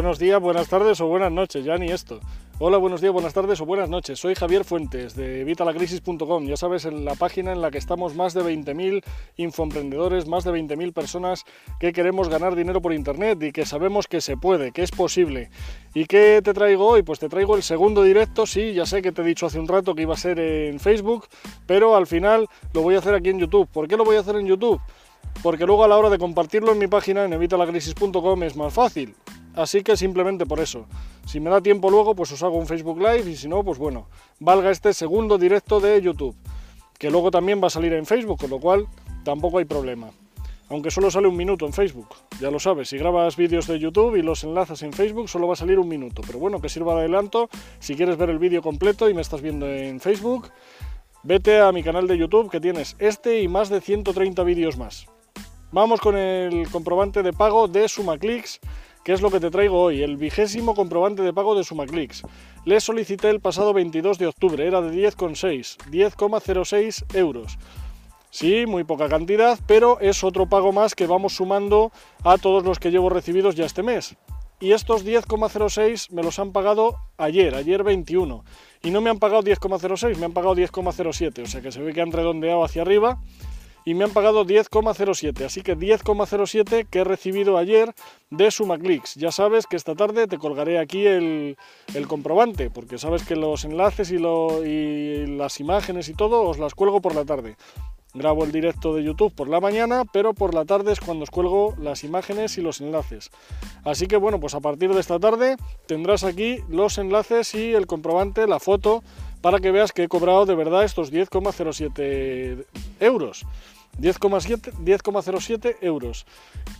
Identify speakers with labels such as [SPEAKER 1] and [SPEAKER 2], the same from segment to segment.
[SPEAKER 1] Buenos días, buenas tardes o buenas noches, ya ni esto. Hola, buenos días, buenas tardes o buenas noches. Soy Javier Fuentes de Vitalacrisis.com. Ya sabes, en la página en la que estamos más de 20.000 infoemprendedores, más de 20.000 personas que queremos ganar dinero por internet y que sabemos que se puede, que es posible. ¿Y qué te traigo hoy? Pues te traigo el segundo directo. Sí, ya sé que te he dicho hace un rato que iba a ser en Facebook, pero al final lo voy a hacer aquí en YouTube. ¿Por qué lo voy a hacer en YouTube? Porque luego a la hora de compartirlo en mi página en evitalacrisis.com es más fácil. Así que simplemente por eso. Si me da tiempo luego, pues os hago un Facebook Live y si no, pues bueno, valga este segundo directo de YouTube, que luego también va a salir en Facebook, con lo cual tampoco hay problema. Aunque solo sale un minuto en Facebook, ya lo sabes, si grabas vídeos de YouTube y los enlazas en Facebook solo va a salir un minuto, pero bueno, que sirva de adelanto, si quieres ver el vídeo completo y me estás viendo en Facebook, vete a mi canal de YouTube que tienes este y más de 130 vídeos más. Vamos con el comprobante de pago de SumaClicks ¿Qué es lo que te traigo hoy? El vigésimo comprobante de pago de SumaClicks. Le solicité el pasado 22 de octubre, era de 10,6, 10,06 euros. Sí, muy poca cantidad, pero es otro pago más que vamos sumando a todos los que llevo recibidos ya este mes. Y estos 10,06 me los han pagado ayer, ayer 21. Y no me han pagado 10,06, me han pagado 10,07. O sea que se ve que han redondeado hacia arriba y me han pagado 10,07. Así que 10,07 que he recibido ayer de SumaClicks. Ya sabes que esta tarde te colgaré aquí el, comprobante, porque sabes que los enlaces y, y las imágenes y todo os las cuelgo por la tarde. Grabo el directo de YouTube por la mañana, pero por la tarde es cuando os cuelgo las imágenes y los enlaces. Así que bueno, pues a partir de esta tarde tendrás aquí los enlaces y el comprobante, la foto para que veas que he cobrado de verdad estos 10,07 euros. 10,07 euros.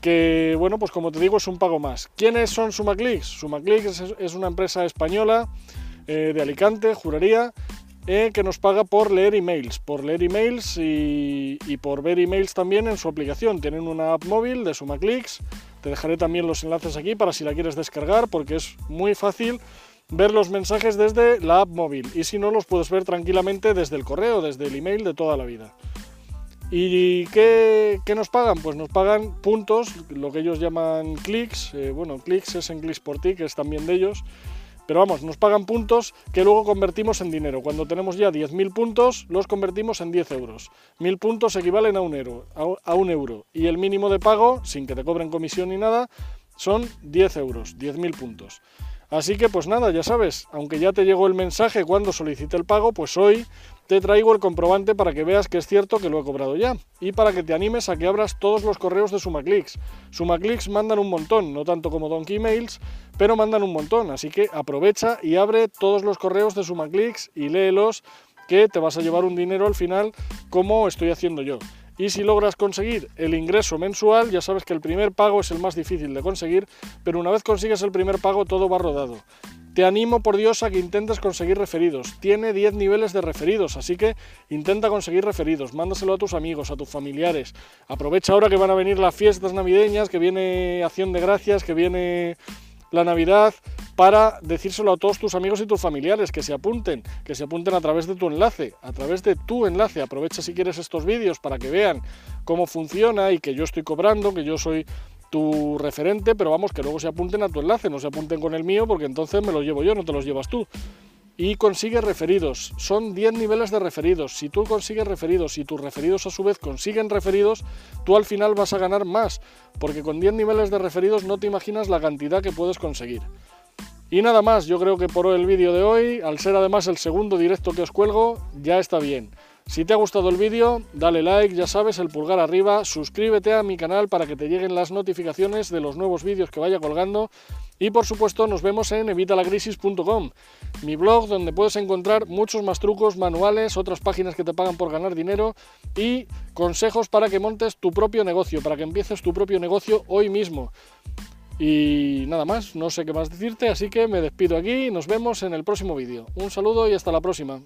[SPEAKER 1] Que bueno, pues como te digo, es un pago más. ¿Quiénes son SumaClicks? SumaClicks es, una empresa española eh, de Alicante, juraría, eh, que nos paga por leer emails, por leer emails y, por ver emails también en su aplicación. Tienen una app móvil de SumaClicks. Te dejaré también los enlaces aquí para si la quieres descargar, porque es muy fácil ver los mensajes desde la app móvil y si no los puedes ver tranquilamente desde el correo, desde el email de toda la vida. ¿Y qué, nos pagan? Pues nos pagan puntos, lo que ellos llaman clics, eh, bueno, clics es en clics por ti, que es también de ellos, pero vamos, nos pagan puntos que luego convertimos en dinero. Cuando tenemos ya 10.000 puntos, los convertimos en 10 euros. 1.000 puntos equivalen a un, euro, a un euro y el mínimo de pago, sin que te cobren comisión ni nada, son 10 euros, 10.000 puntos. Así que pues nada, ya sabes, aunque ya te llegó el mensaje cuando solicité el pago, pues hoy te traigo el comprobante para que veas que es cierto que lo he cobrado ya y para que te animes a que abras todos los correos de SumaClicks. SumaClicks mandan un montón, no tanto como Donkey Mails, pero mandan un montón, así que aprovecha y abre todos los correos de SumaClicks y léelos que te vas a llevar un dinero al final como estoy haciendo yo. Y si logras conseguir el ingreso mensual, ya sabes que el primer pago es el más difícil de conseguir, pero una vez consigues el primer pago todo va rodado. Te animo por Dios a que intentes conseguir referidos. Tiene 10 niveles de referidos, así que intenta conseguir referidos. Mándaselo a tus amigos, a tus familiares. Aprovecha ahora que van a venir las fiestas navideñas, que viene Acción de Gracias, que viene la Navidad para decírselo a todos tus amigos y tus familiares, que se apunten, que se apunten a través de tu enlace, a través de tu enlace. Aprovecha si quieres estos vídeos para que vean cómo funciona y que yo estoy cobrando, que yo soy tu referente, pero vamos, que luego se apunten a tu enlace, no se apunten con el mío, porque entonces me los llevo yo, no te los llevas tú y consigue referidos. Son 10 niveles de referidos. Si tú consigues referidos y tus referidos a su vez consiguen referidos, tú al final vas a ganar más, porque con 10 niveles de referidos no te imaginas la cantidad que puedes conseguir. Y nada más, yo creo que por el vídeo de hoy, al ser además el segundo directo que os cuelgo, ya está bien. Si te ha gustado el vídeo, dale like, ya sabes, el pulgar arriba, suscríbete a mi canal para que te lleguen las notificaciones de los nuevos vídeos que vaya colgando y por supuesto nos vemos en evitalacrisis.com, mi blog donde puedes encontrar muchos más trucos, manuales, otras páginas que te pagan por ganar dinero y consejos para que montes tu propio negocio, para que empieces tu propio negocio hoy mismo. Y nada más, no sé qué más decirte, así que me despido aquí y nos vemos en el próximo vídeo. Un saludo y hasta la próxima.